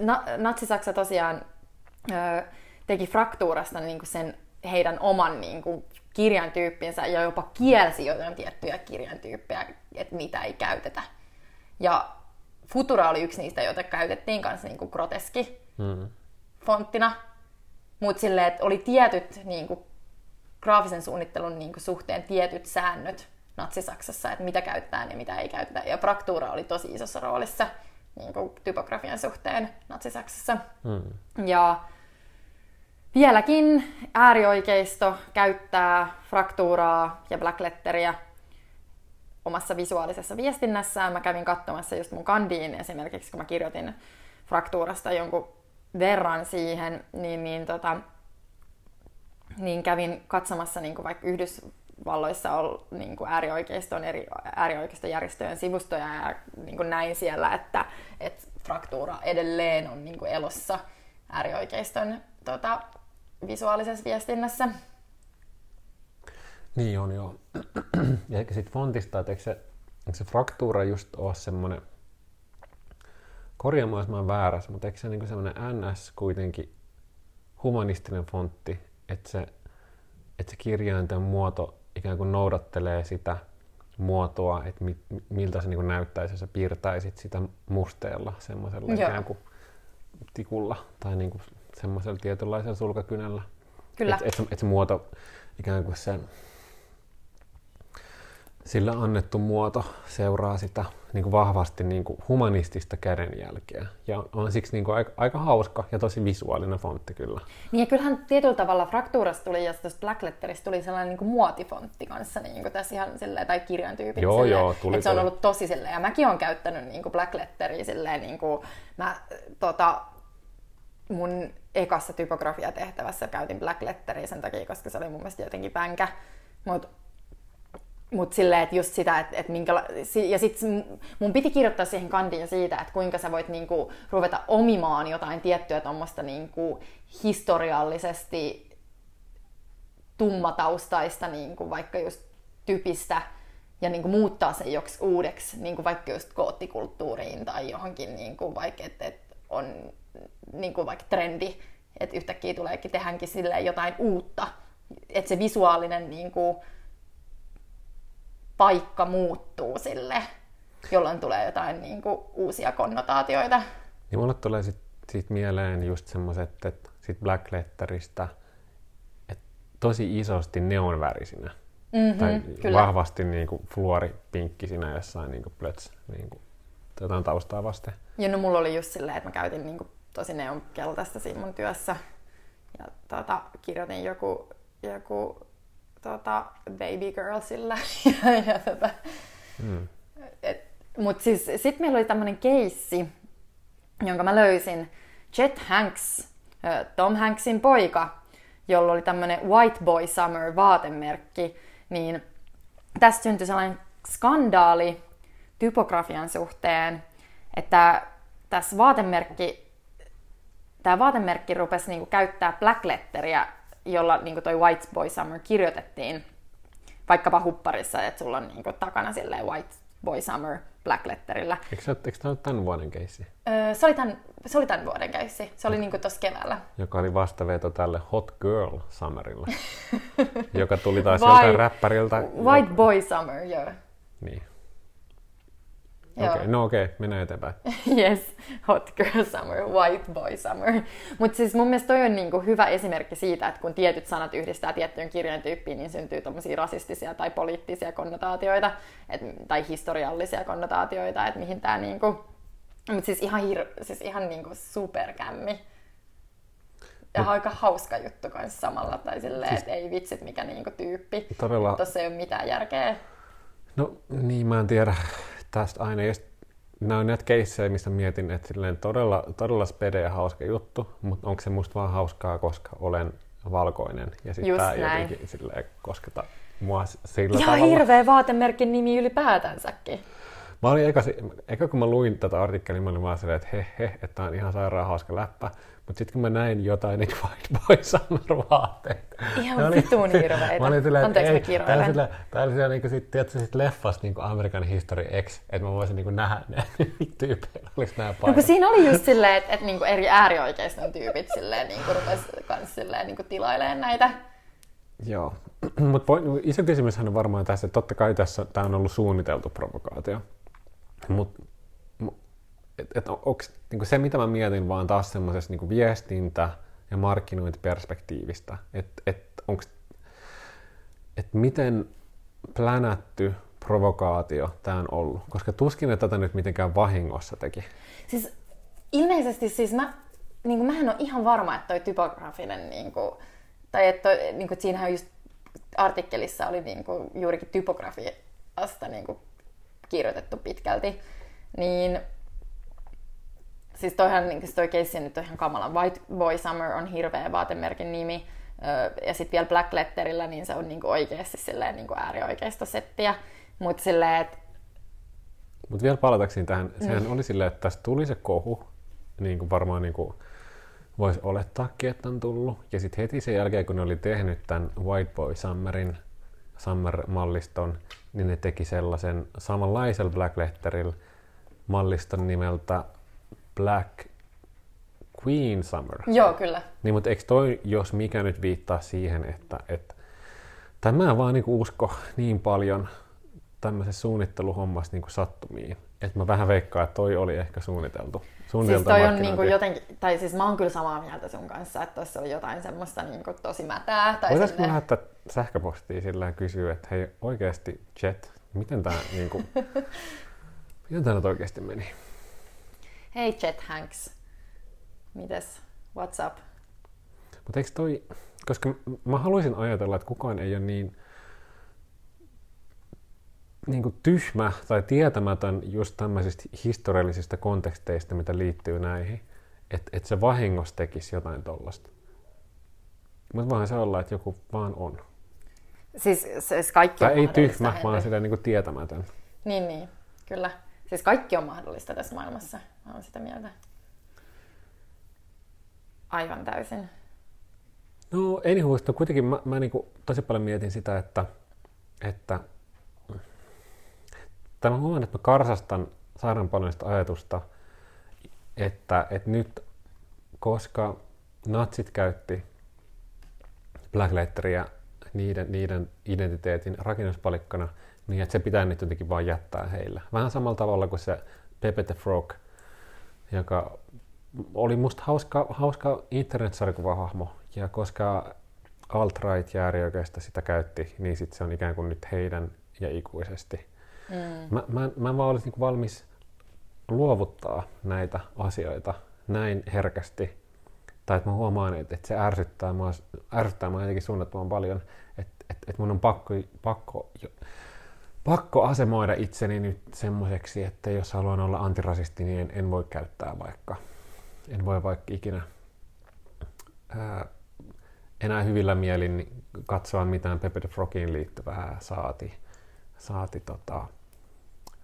na, Natsi-Saksa tosiaan teki fraktuurasta niin kuin sen heidän oman niin kuin, kirjan tyyppinsä ja jopa kielsi jotain tiettyjä kirjan tyyppejä, että mitä ei käytetä. Ja Futura oli yksi niistä, joita käytettiin kanssa niin kuin groteski mm. fonttina. Mutta silleen, että oli tietyt niin kuin, graafisen suunnittelun niin kuin, suhteen tietyt säännöt, Natsi-Saksassa, että mitä käytetään ja mitä ei käytetä. Ja fraktuura oli tosi isossa roolissa niin kuin typografian suhteen Natsi-Saksassa. Hmm. Ja vieläkin äärioikeisto käyttää fraktuuraa ja blackletteria omassa visuaalisessa viestinnässään. Mä kävin katsomassa just mun kandiin esimerkiksi, kun mä kirjoitin fraktuurasta jonkun verran siihen, niin, niin, tota, niin kävin katsomassa niin kuin vaikka Yhdys, Valloissa on niin kuin äärioikeiston eri äärioikeistojärjestöjen sivustoja ja niin kuin näin siellä, että, että fraktuura edelleen on niin kuin elossa äärioikeiston tota, visuaalisessa viestinnässä.
Niin on joo. ja ehkä sitten fontista, että eikö se, eikö se fraktuura just ole semmoinen, korjaamaan jos mä väärässä, mutta eikö se niinku semmoinen NS kuitenkin humanistinen fontti, että se, että se kirjainten muoto ikään kuin noudattelee sitä muotoa, että mi, miltä se niin näyttäisi, jos sä piirtäisit sitä musteella semmoisella ikään kuin tikulla tai niin kuin semmoisella tietynlaisella sulkakynällä.
Kyllä.
Että et, et se muoto ikään kuin sen sillä annettu muoto seuraa sitä niin kuin vahvasti niin kuin humanistista kädenjälkeä. Ja on siksi niin kuin aika, aika hauska ja tosi visuaalinen fontti kyllä.
Niin ja kyllähän tietyllä tavalla Fraktuurasta tuli ja tuosta Blackletterista tuli sellainen niin kuin muotifontti kanssa niin kuin tässä ihan silleen, tai kirjan tyypit.
Joo, silleen, joo, tuli,
että se on ollut tosi silleen. Ja mäkin olen käyttänyt niin kuin Blackletteria silleen, niin kuin mä tota, mun ekassa typografiatehtävässä käytin Black Letteria sen takia, koska se oli mun mielestä jotenkin pänkä. Mutta mut silleen, että just sitä, että, että minkäla... ja sit mun piti kirjoittaa siihen kandiin siitä, että kuinka sä voit niinku ruveta omimaan jotain tiettyä tuommoista niinku historiallisesti tummataustaista niinku vaikka just typistä ja niinku muuttaa sen joksi uudeksi, niinku vaikka just koottikulttuuriin tai johonkin, niinku vaikka että et on niinku vaikka trendi, että yhtäkkiä tuleekin tehdäänkin jotain uutta, että se visuaalinen niinku, paikka muuttuu sille, jolloin tulee jotain niin kuin, uusia konnotaatioita.
Niin mulle tulee sit, sit mieleen just semmoiset, että sit Black Letteristä, että tosi isosti neonvärisinä. Mm-hmm, tai kyllä. vahvasti niin kuin fluoripinkkisinä jossain niin kuin plöts, niin kuin, jotain taustaa vasten.
Ja no mulla oli just silleen, että mä käytin niin kuin, tosi neonkeltaista siinä mun työssä. Ja tota, kirjoitin joku, joku tota, Baby Girl sillä. ja, ja tota, mm. Mutta siis sitten meillä oli tämmöinen keissi, jonka mä löysin. Chet Hanks, Tom Hanksin poika, jolla oli tämmöinen White Boy Summer vaatemerkki, niin tästä syntyi sellainen skandaali typografian suhteen, että tässä vaatemerkki, tämä vaatemerkki rupesi niinku käyttää black letteriä jolla niin toi White Boy Summer kirjoitettiin vaikkapa hupparissa, että sulla on niin kuin, takana silleen White Boy Summer Black Letterillä.
Eikö, eikö tämä ole tämän vuoden keissi?
Öö, se, oli tämän, se oli tämän vuoden keissi. Se oli niin tuossa keväällä.
Joka oli vastaveto tälle Hot Girl Summerille, joka tuli taas White, joltain räppäriltä.
White Boy Summer, joo.
Niin. Okei, okay, no okei, okay, mennään eteenpäin.
yes, hot girl summer, white boy summer. Mutta siis mun mielestä toi on niinku hyvä esimerkki siitä, että kun tietyt sanat yhdistää tiettyyn kirjan tyyppiin, niin syntyy tommosia rasistisia tai poliittisia konnotaatioita, et, tai historiallisia konnotaatioita, että mihin tää niinku... Mutta siis ihan, hir- siis ihan niinku superkämmi. Ja aika hauska juttu kanssa samalla, tai silleen, siis... että ei vitsit mikä niinku tyyppi. Todella... Tossa ei ole mitään järkeä.
No niin, mä en tiedä tästä aina, just, nämä on näitä keissejä, mistä mietin, että silleen todella, todella spede ja hauska juttu, mutta onko se musta vaan hauskaa, koska olen valkoinen ja sitten tämä jotenkin silleen kosketa mua sillä
ja
tavalla.
hirveä vaatemerkin nimi ylipäätänsäkin.
Mä olin eka, eka kun mä luin tätä artikkelia, mä olin vaan silleen, että he he, että on ihan sairaan hauska läppä. Mutta sitten kun mä näin jotain niitä White Boy Summer vaatteita.
Ihan oli, vitun hirveitä. Mä olin silleen, Anteeksi,
ei, Tää oli sillä, tää oli sillä niin sit, tiedätkö, sit leffasta niin American History X, että mä voisin niin nähdä ne tyyppejä, oliko nämä paikat. No
kun siinä oli just silleen, että, että niin eri äärioikeiston tyypit silleen, niin kuin rupes kans silleen niin kuin tilailemaan näitä.
Joo, mutta iso kysymyshän on varmaan tässä, että totta kai tässä tämä on ollut suunniteltu provokaatio. Mutta et, et onko niinku se, mitä mä mietin vaan taas semmoisesta niinku viestintä- ja markkinointiperspektiivistä, että et, et miten plänätty provokaatio tämä on ollut, koska tuskin, että tätä nyt mitenkään vahingossa teki.
Siis ilmeisesti siis mä, niin kuin, mähän on ihan varma, että toi typografinen, niin kuin, tai että, niin kuin, siinähän just artikkelissa oli niin kuin, juurikin typografiasta niin kuin, kirjoitettu pitkälti, niin siis toihan, niin toi keissi nyt on ihan kamala. White Boy Summer on hirveä vaatemerkin nimi. Ja sitten vielä Black Letterillä, niin se on niinku oikeasti silleen niinku äärioikeistosettiä. Mutta silleen, että...
Mutta vielä palatakseni tähän, sehän niin. oli silleen, että tästä tuli se kohu, niin kuin varmaan niin kuin voisi olettaakin, että on tullut. Ja sitten heti sen jälkeen, kun ne oli tehnyt tämän White Boy Summerin, Summer-malliston, niin ne teki sellaisen samanlaisella Black Letterillä malliston nimeltä Black Queen Summer.
Joo, kyllä.
Niin, mutta eikö toi, jos mikä nyt viittaa siihen, että, että tämä vaan niin usko niin paljon tämmöisessä suunnitteluhommassa niin sattumiin, että mä vähän veikkaan, että toi oli ehkä suunniteltu.
Siis toi on niin kuin jotenkin, tai siis mä oon kyllä samaa mieltä sun kanssa, että tuossa oli jotain semmoista niin kuin tosi mätää. Tai
Voitaisko sinne... lähettää sähköpostia sillä ja kysyä, että hei oikeasti Jet, miten tämä niin kuin, miten tämä nyt oikeasti meni?
Hei Chet Hanks, mites, what's up?
Mutta eikö toi, koska mä haluaisin ajatella, että kukaan ei ole niin, niin kuin tyhmä tai tietämätön just tämmöisistä historiallisista konteksteista, mitä liittyy näihin. että et se vahingossa tekisi jotain tollasta. Mutta voihan se olla, että joku vaan on.
Siis, siis kaikki
Tai
on
ei tyhmä,
Henri.
vaan silleen niin kuin tietämätön.
Niin, niin, kyllä. Siis kaikki on mahdollista tässä maailmassa, mä olen sitä mieltä. Aivan täysin.
No anywho, sitten kuitenkin mä, mä niinku tosi paljon mietin sitä, että, että tai mä huomaan, että mä karsastan sairaan paljon sitä ajatusta, että, että nyt, koska natsit käytti Black Letteria niiden, niiden identiteetin rakennuspalikkana, niin että se pitää nyt jotenkin vaan jättää heillä. Vähän samalla tavalla kuin se Pepe the Frog, joka oli musta hauska, hauska internet-sarjakuvahahmo, ja koska alt-right äärioikeista sitä käytti, niin sit se on ikään kuin nyt heidän ja ikuisesti.
Mm.
Mä, mä, mä vaan olisin niin valmis luovuttaa näitä asioita näin herkästi, tai että mä huomaan, että, että se ärsyttää mua, ärsyttää mua jotenkin suunnattoman paljon, että, että, että mun on pakko, pakko, pakko asemoida itseni nyt semmoiseksi, että jos haluan olla antirasisti, niin en, en voi käyttää vaikka, en voi vaikka ikinä ää, enää hyvillä mielin katsoa mitään Pepe the Frogiin liittyvää saati, saati tota,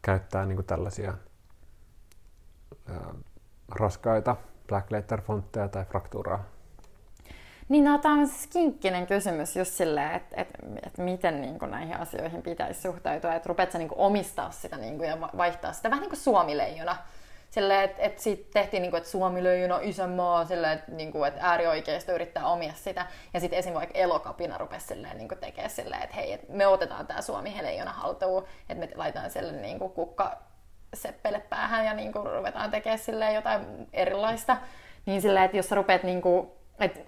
käyttää niin tällaisia ää, raskaita black letter fontteja tai fraktuuraa.
Niin no, tämä on siis kinkkinen kysymys just silleen, että et, et miten niin kuin näihin asioihin pitäisi suhtautua, että rupeat sä niin omistaa sitä niin kuin, ja va- vaihtaa sitä vähän niin kuin suomileijona. Silleen, että et siitä tehtiin, niin kuin, että suomileijona isänmaa, silleen, että, niin kuin, että äärioikeisto yrittää omia sitä. Ja sitten esim. vaikka elokapina rupesi silleen, niin kuin tekee silleen, että hei, et me otetaan tämä suomi-leijona haltuun, että me laitetaan sille niin kuin kukka seppele päähän ja niin kuin ruvetaan tekemään silleen jotain erilaista. Niin silleen, että jos sä rupeat niin kuin, että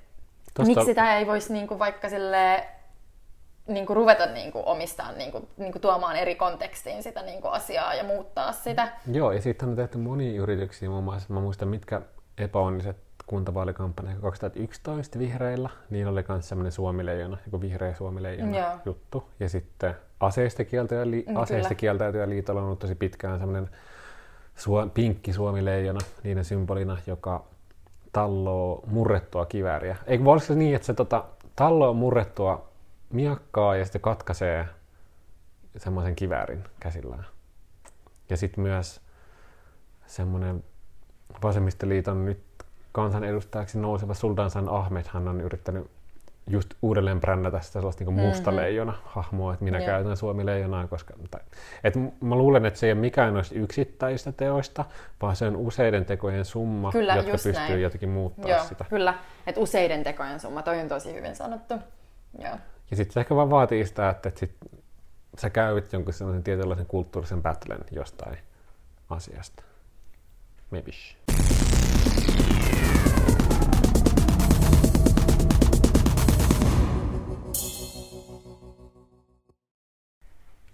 Tosta-
Miksi sitä ei voisi niinku vaikka sille niinku ruveta niinku omistaa, niinku, niinku tuomaan eri kontekstiin sitä niinku asiaa ja muuttaa sitä?
Joo, ja sitten on tehty monia yrityksiä, muun muassa mä muistan mitkä epäonniset kuntavaalikampanjat 2011 vihreillä, niin oli myös semmoinen suomileijona, joku vihreä suomileijona
Joo.
juttu. Ja sitten aseistakieltäjä, li- aseistakieltäytyjä liitolla on ollut tosi pitkään semmoinen suo- pinkki suomileijona niiden symbolina, joka talloo murrettua kivääriä. Eikö voi olla se niin, että se tota, talloo murrettua miakkaa ja sitten katkaisee semmoisen kiväärin käsillään. Ja sitten myös semmoinen vasemmistoliiton nyt kansanedustajaksi nouseva Sultansan Ahmed, hän on yrittänyt just uudelleen brändätä sitä sellaista niin musta
Mhm.
leijona hahmoa, että minä
Joo.
käytän Suomi leijonaa, koska tai, et mä luulen, että se ei ole mikään noista yksittäistä teoista, vaan se on useiden tekojen summa,
Kyllä,
jotka pystyy
näin.
jotenkin muuttaa
Joo,
sitä.
kyllä. Että useiden tekojen summa, toi on tosi hyvin sanottu. Joo.
Ja sitten se ehkä vaan vaatii sitä, että, että sit sä käyt jonkun sellaisen tietynlaisen kulttuurisen battlen jostain asiasta. Maybe.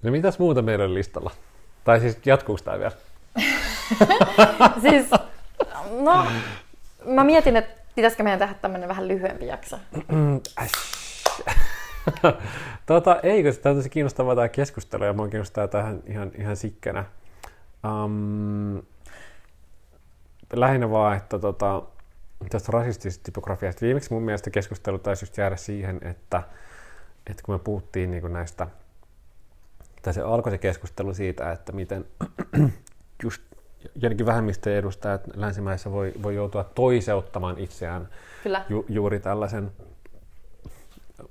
No mitäs muuta meillä on listalla? Tai siis jatkuuko tämä vielä?
Siis, no, mä mietin, että pitäisikö meidän tehdä tämmönen vähän lyhyempi jakso.
tota, eikö tämä on tosi kiinnostavaa tämä keskustelu ja mua kiinnostaa tähän ihan, ihan sikkänä. Um, lähinnä vaan, että tota, tästä rasistisesta typografiasta viimeksi mun mielestä keskustelu taisi just jäädä siihen, että, että kun me puhuttiin niin näistä, tai se alkoi se keskustelu siitä, että miten just jotenkin vähemmistöjen edustajat länsimaissa voi, voi joutua toiseuttamaan itseään
Kyllä.
ju, juuri tällaisen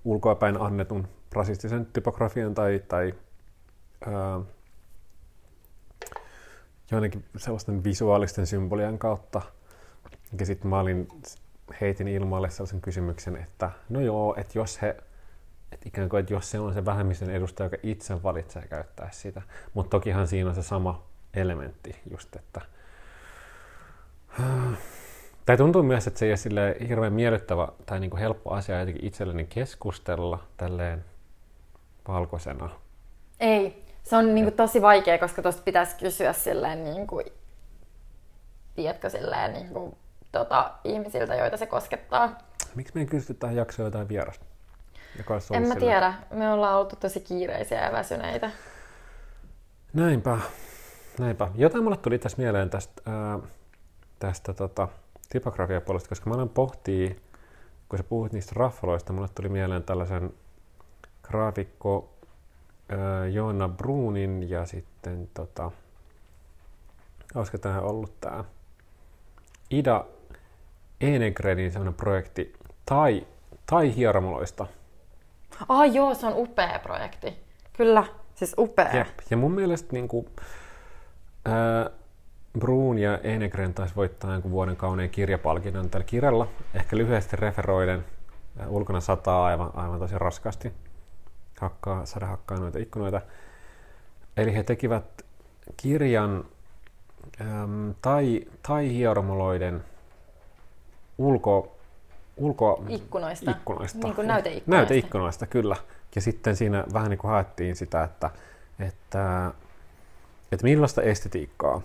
ulkoapäin annetun rasistisen typografian tai, tai ää, joidenkin sellaisten visuaalisten symbolien kautta. Ja sitten mä olin, heitin ilmoille sellaisen kysymyksen, että no joo, että jos he, että ikään kuin, että jos se on se vähemmistön edustaja, joka itse valitsee käyttää sitä. Mutta tokihan siinä on se sama elementti just, että Tai tuntuu myös, että se ei ole silleen hirveän miellyttävä tai niin kuin helppo asia jotenkin itselleni keskustella tälleen valkoisena.
Ei. Se on niinku tosi vaikea, koska tuosta pitäisi kysyä silleen, niinku, tiedätkö, silleen, niinku, tota, ihmisiltä, joita se koskettaa.
Miksi me ei kysytty tähän jaksoon jotain vierasta? Joka olisi
En mä
silleen-
tiedä. Me ollaan oltu tosi kiireisiä ja väsyneitä.
Näinpä. Näinpä. Jotain mulle tuli tässä mieleen tästä, ää, tästä tota, typografiapuolesta, koska mä aloin pohtia, kun sä puhut niistä raffaloista, mulle tuli mieleen tällaisen graafikko Joona Bruunin ja sitten tota, olisiko tämä ollut tämä Ida Enegredin sellainen projekti tai, tai hieromoloista.
Ah joo, se on upea projekti. Kyllä, siis upea.
Jep. Ja mun mielestä niin kuin, ää, Bruun ja Enegren taisi voittaa jonkun vuoden kauneen kirjapalkinnon tällä kirjalla. Ehkä lyhyesti referoiden. Ulkona sataa aivan, aivan tosi raskasti. Hakkaa, sada hakkaa noita ikkunoita. Eli he tekivät kirjan äm, tai, tai hieromoloiden ulko, ulko
Ikkunoista.
ikkunoista.
Niin kuin näyteikkunoista.
Näyteikkunoista, kyllä. Ja sitten siinä vähän niin kuin haettiin sitä, että, että, että millaista estetiikkaa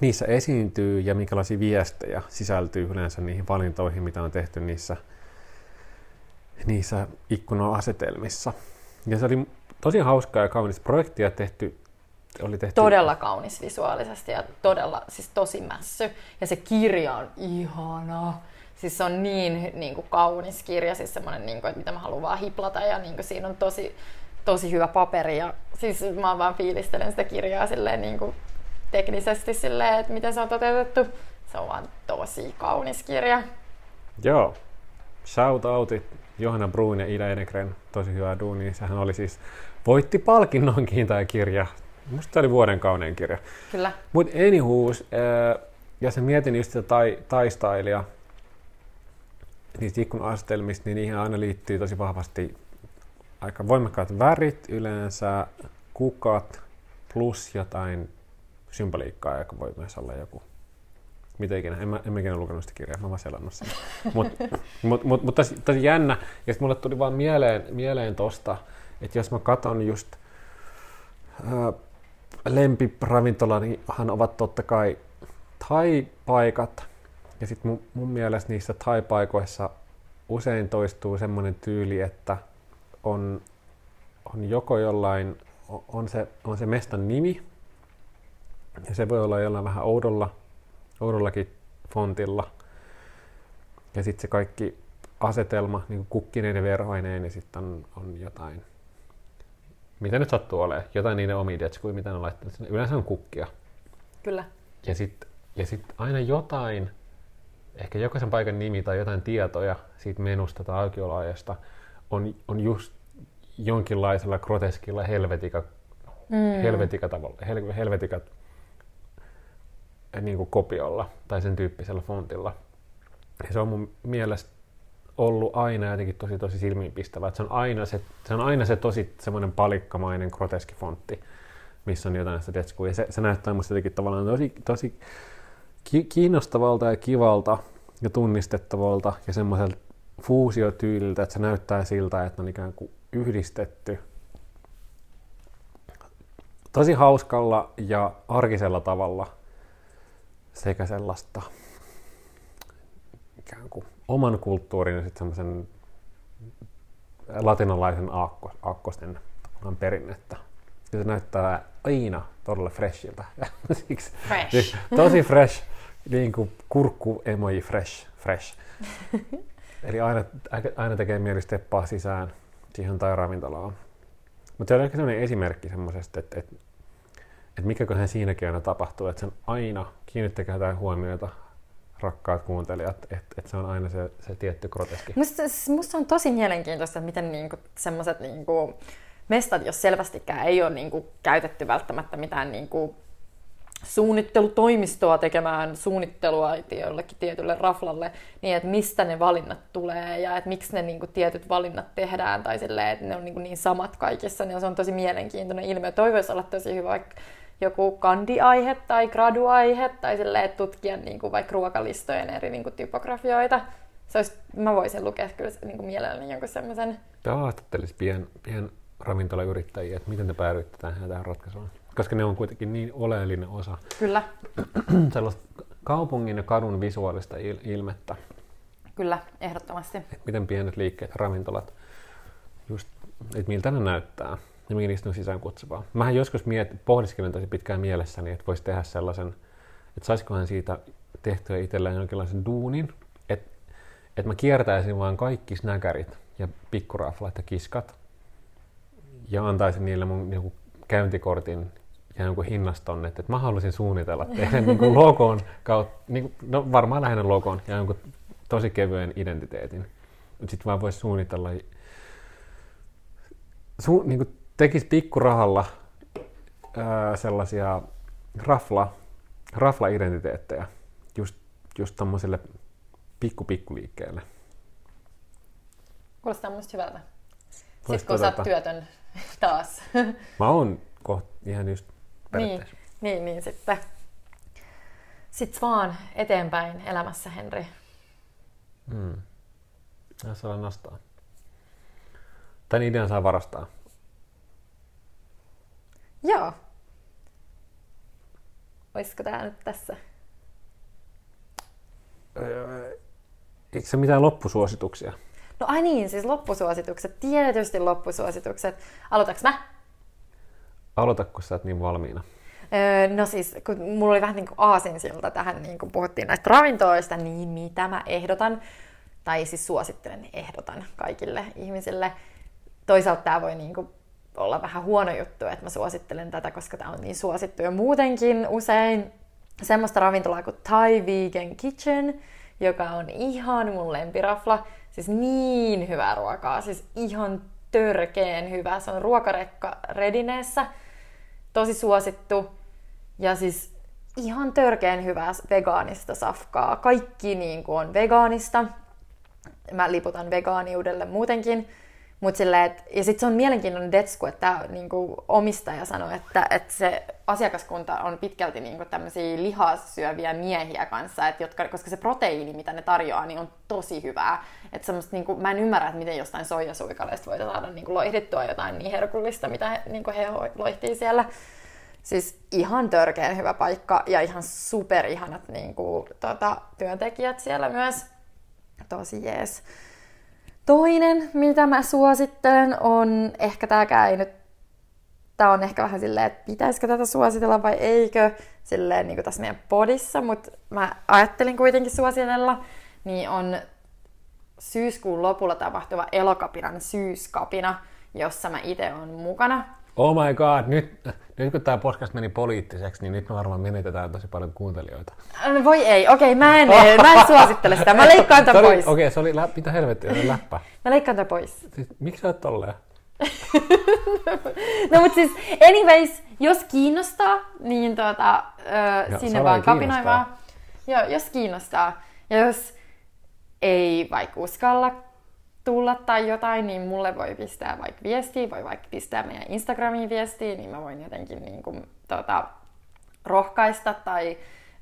niissä esiintyy ja minkälaisia viestejä sisältyy yleensä niihin valintoihin, mitä on tehty niissä, niissä ikkunoasetelmissa. Ja se oli tosi hauskaa ja kaunista projektia tehty. Oli tehty
Todella kaunis visuaalisesti ja todella, siis tosi mässy. Ja se kirja on ihana. Siis se on niin, niin kuin kaunis kirja, siis semmoinen, niin kuin, että mitä mä haluan vaan hiplata ja niin kuin, siinä on tosi, tosi hyvä paperi. Ja, siis mä vaan fiilistelen sitä kirjaa silleen, niin kuin, teknisesti silleen, että miten se on toteutettu. Se on vaan tosi kaunis kirja.
Joo. Shout outit Johanna Bruun ja Ida Enegren. Tosi hyvää duunia. Sehän oli siis, voitti palkinnonkin tämä kirja. Musta tämä oli vuoden kaunein kirja.
Kyllä.
Mutta anywhoos, ää, ja sen mietin just sitä tai, taistailia niistä ikkunaasetelmista, niin niihin aina liittyy tosi vahvasti aika voimakkaat värit yleensä, kukat plus jotain symboliikkaa, joka voi myös olla joku. Mitä ikinä, en mä, en mä ikinä lukenut sitä kirjaa, mä vaan selannut sen. Mutta mut, mut, mut tosi, tosi jännä, ja sitten mulle tuli vaan mieleen, mieleen tosta, että jos mä katon just ää, lempiravintolanihan ovat totta kai thai-paikat, ja sitten mun, mun mielestä niissä thai-paikoissa usein toistuu semmoinen tyyli, että on, on joko jollain, on se, on se mestan nimi, ja se voi olla jollain vähän oudolla, oudollakin fontilla. Ja sitten se kaikki asetelma, niin kuin kukkineen ja verhoineen, niin sitten on, on jotain, mitä nyt sattuu olemaan, jotain niiden omia detskuja, mitä ne on laittanut sinne. Yleensä on kukkia.
Kyllä.
Ja sitten ja sit aina jotain, ehkä jokaisen paikan nimi tai jotain tietoja siitä menusta tai aukioloajasta on, on just jonkinlaisella groteskilla helvetika, mm. helvetika tavalla, hel, helvetika niin kuin kopiolla tai sen tyyppisellä fontilla. Ja se on mun mielestä ollut aina jotenkin tosi tosi silmiinpistävä. Että se on aina se, se, on aina se tosi semmoinen palikkamainen groteski fontti, missä on jotain sitä detskua. Ja se, se näyttää musta jotenkin tavallaan tosi, tosi ki- kiinnostavalta ja kivalta ja tunnistettavalta ja semmoiselta fuusiotyyliltä, että se näyttää siltä, että on ikään kuin yhdistetty tosi hauskalla ja arkisella tavalla sekä sellaista ikään kuin oman kulttuurin ja sitten semmoisen latinalaisen aakko, aakkosten perinnettä. Ja se näyttää aina todella freshiltä.
Fresh.
Siis tosi fresh, niin kuin kurkku emoji fresh, fresh. Eli aina, aina tekee mieli steppaa sisään siihen tai ravintolaan. Mutta se on ehkä sellainen esimerkki semmoisesta, että, että, että mikäköhän siinäkin aina tapahtuu, että sen aina, kiinnittäkää tähän huomiota, rakkaat kuuntelijat, että, että se on aina se, se tietty groteski.
Musta, musta on tosi mielenkiintoista, että miten niinku semmoiset niinku mestat, jos selvästikään ei ole niinku käytetty välttämättä mitään niinku suunnittelutoimistoa tekemään suunnittelua jollekin tietylle raflalle, niin että mistä ne valinnat tulee ja että miksi ne niinku tietyt valinnat tehdään tai silleen, että ne on niinku niin samat kaikissa, niin se on tosi mielenkiintoinen ilmiö. Toi voisi olla tosi hyvä vaikka joku kandiaihe tai graduaihe tai silleen, että tutkia niinku vaikka ruokalistojen eri niinku typografioita. Se olisi, mä voisin lukea kyllä niinku mielelläni jonkun semmoisen.
Tämä haastattelisi pien, pien ravintolayrittäjiä, että miten te päädyitte tähän, tähän ratkaisuun. Koska ne on kuitenkin niin oleellinen osa
Kyllä,
sellaista kaupungin ja kadun visuaalista il- ilmettä.
kyllä, ehdottomasti.
Että miten pienet liikkeet ravintolat, just, että miltä ne näyttää ja mikä niistä on sisään kutsuvaa. Mähän joskus miet, pohdiskelen tosi pitkään mielessäni, että voisi tehdä sellaisen, että saisikohan siitä tehtyä itselleen jonkinlaisen duunin, että et mä kiertäisin vaan kaikki snäkärit ja pikkuraflat ja kiskat ja antaisin niille mun niin käyntikortin ja jonkun hinnaston, että, että mä haluaisin suunnitella tehdä niin kuin logon kautta, niin kuin, no varmaan lähinnä logon ja jonkun tosi kevyen identiteetin. Sitten vaan voisi suunnitella, su, niin kuin tekisi pikkurahalla ää, sellaisia rafla, rafla-identiteettejä just, just tommosille pikku-pikkuliikkeelle.
Kuulostaa musta hyvältä. Sitten kun sä oot työtön taas.
Mä oon kohta ihan just
niin, niin, niin sitten. Sitten vaan eteenpäin elämässä, Henri.
Mm. Ja saa nostaa. Tän idean saa varastaa.
Joo. Olisiko tää nyt tässä?
Öö, eikö se mitään loppusuosituksia?
No ai niin, siis loppusuositukset. Tietysti loppusuositukset. Aloitaks mä?
Aloita, kun sä niin valmiina.
Öö, no siis, kun mulla oli vähän niin kuin aasinsilta tähän, niin kun puhuttiin näistä ravintoista, niin mitä mä ehdotan, tai siis suosittelen, ehdotan kaikille ihmisille. Toisaalta tämä voi niin kuin olla vähän huono juttu, että mä suosittelen tätä, koska tämä on niin suosittu jo muutenkin usein. Semmoista ravintolaa kuin Thai Vegan Kitchen, joka on ihan mun lempirafla. Siis niin hyvää ruokaa, siis ihan törkeen hyvä. Se on ruokarekka Redineessä tosi suosittu. Ja siis ihan törkeen hyvää vegaanista safkaa. Kaikki niin kuin on vegaanista. Mä liputan vegaaniudelle muutenkin. Mut silleen, et, ja sitten se on mielenkiintoinen detsku, että niinku omistaja sanoi, että, että se asiakaskunta on pitkälti niinku tämmöisiä lihasyöviä miehiä kanssa, et jotka, koska se proteiini, mitä ne tarjoaa, niin on tosi hyvää. Et niinku, mä en ymmärrä, että miten jostain soijasuikaleista voidaan saada niinku loihdittua jotain niin herkullista, mitä he, niinku he loihtii siellä. Siis ihan törkeän hyvä paikka ja ihan superihanat niinku, tota, työntekijät siellä myös. Tosi jees. Toinen, mitä mä suosittelen, on ehkä tääkään ei nyt Tää on ehkä vähän silleen, että pitäisikö tätä suositella vai eikö, silleen niin kuin tässä meidän podissa, mutta mä ajattelin kuitenkin suositella, niin on syyskuun lopulla tapahtuva Elokapinan syyskapina, jossa mä itse on mukana.
Oh my god, nyt, nyt kun tämä podcast meni poliittiseksi, niin nyt me varmaan menetetään tosi paljon kuuntelijoita.
Äh, voi ei, okei, okay, mä, en, mä en suosittele sitä, mä leikkaan tämän pois.
Okei, okay, se oli, lä- mitä helvettiä, se oli läppä.
Mä leikkaan tämän pois.
Siis, miksi sä oot tolleen?
no mutta siis, anyways, jos kiinnostaa, niin tuota, ö, sinne vaan kapinoimaan. Joo, jos kiinnostaa. Ja jos ei vaikka uskalla tulla tai jotain, niin mulle voi pistää vaikka viestiä, voi vaikka pistää meidän Instagramiin viestiä, niin mä voin jotenkin niin kuin, tota, rohkaista tai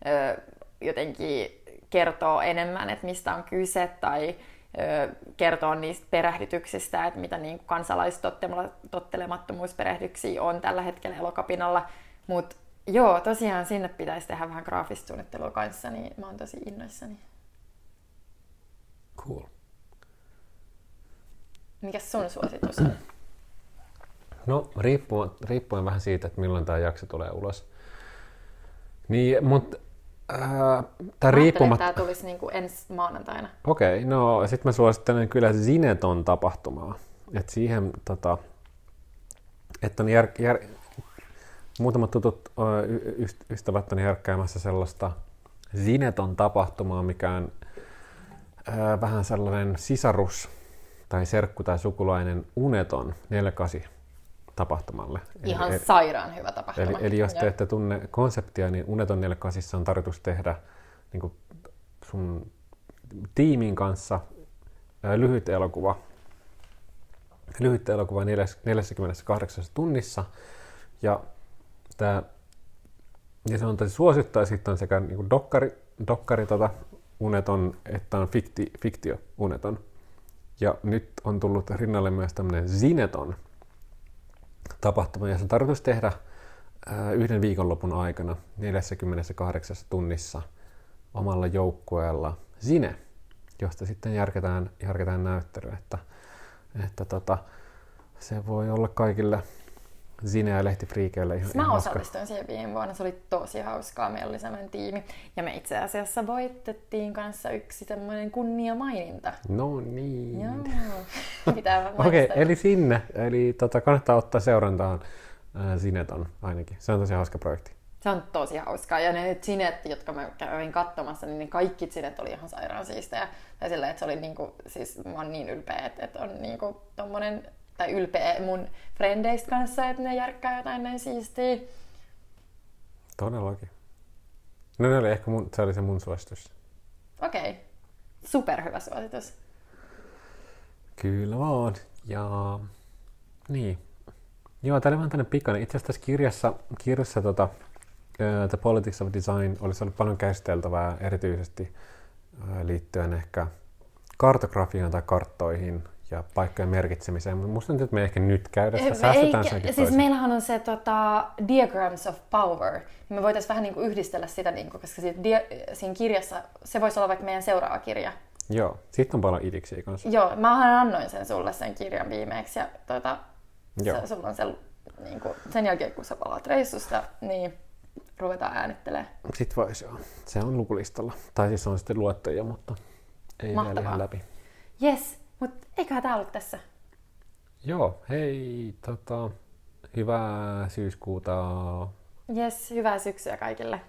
ö, jotenkin kertoa enemmän, että mistä on kyse tai ö, kertoa niistä perehdytyksistä, että mitä niin kansalaistottelemattomuusperehdyksiä on tällä hetkellä elokapinalla. Mutta joo, tosiaan sinne pitäisi tehdä vähän graafista suunnittelua kanssa, niin mä oon tosi innoissani.
Cool.
Mikä sun suositus on?
No, riippuen, riippuen vähän siitä, että milloin tämä jakso tulee ulos. Niin, mutta
äh, tämä riippumatta... tämä tulisi niin kuin ensi maanantaina.
Okei, okay, no sitten mä suosittelen kyllä Zineton tapahtumaa. Että siihen, tota, että on jär, jär, muutamat tutut y- ystävät on järkkäämässä sellaista Zineton tapahtumaa, mikä on äh, vähän sellainen sisarus tai serkku tai sukulainen Uneton 48 tapahtumalle.
Ihan eli, sairaan hyvä tapahtuma.
Eli, eli jos te ette tunne konseptia, niin Uneton 48 on tarkoitus tehdä niin kuin sun tiimin kanssa ää, lyhyt elokuva. Lyhyt elokuva 48 tunnissa. Ja, tää, ja se on tosi suosittu, ja sitten on sekä niin kuin dokkari, dokkari tota, Uneton, että on fikti, fiktio Uneton. Ja nyt on tullut rinnalle myös tämmöinen Zineton tapahtuma, se on tarkoitus tehdä yhden viikonlopun aikana 48 tunnissa omalla joukkueella Zine, josta sitten järketään, järketään näyttely, että, että tota, se voi olla kaikille Zine ja lehtifriikeille ihan,
Mä
ihan hauska.
osallistuin siihen viime vuonna, se oli tosi hauskaa, meillä oli sellainen tiimi. Ja me itse asiassa voitettiin kanssa yksi semmoinen kunniamaininta.
No niin.
Joo, pitää
Okei, okay, eli sinne. Eli tota, kannattaa ottaa seurantaan ää, Zineton ainakin. Se on tosi hauska projekti.
Se on tosi hauskaa. Ja ne sinet, jotka mä kävin katsomassa, niin ne kaikki sinet oli ihan sairaan siistejä. Tai sillä, että se oli niinku, siis mä oon niin ylpeä, että, että on niinku tommonen, tai ylpeä mun frendeistä kanssa, että ne järkkää jotain näin siistiä.
Todellakin. No ne oli ehkä mun, se oli se mun suositus.
Okei, okay. superhyvä suositus.
Kyllä vaan. Ja niin. Joo, tää oli vähän tänne pikainen. Itse asiassa tässä kirjassa, kirjassa tota, uh, The Politics of Design olisi ollut paljon käsiteltävää erityisesti uh, liittyen ehkä kartografiaan tai karttoihin ja paikkojen merkitsemiseen. Mutta musta tuntuu, että me ehkä nyt käydä sitä. Säästetään senkin
siis
toiseen.
meillähän on se tota, Diagrams of Power. Me voitaisiin vähän niin kuin yhdistellä sitä, niin kuin, koska siitä, dia, siinä kirjassa, se voisi olla vaikka meidän seuraava kirja.
Joo, sitten on paljon idiksiä kanssa.
Joo, mä annoin sen sulle sen kirjan viimeksi ja tota,
Joo.
se, sulla on se, niin kuin, sen jälkeen kun sä palaat reissusta, niin ruvetaan äänittelemään.
Sitten voisi joo. Se on lukulistalla. Tai siis on sitten luettuja, mutta ei vielä
Mahtavaa.
ihan läpi.
Yes, mutta eiköhän tää ollut tässä.
Joo, hei, tota, hyvää syyskuuta.
Yes, hyvää syksyä kaikille.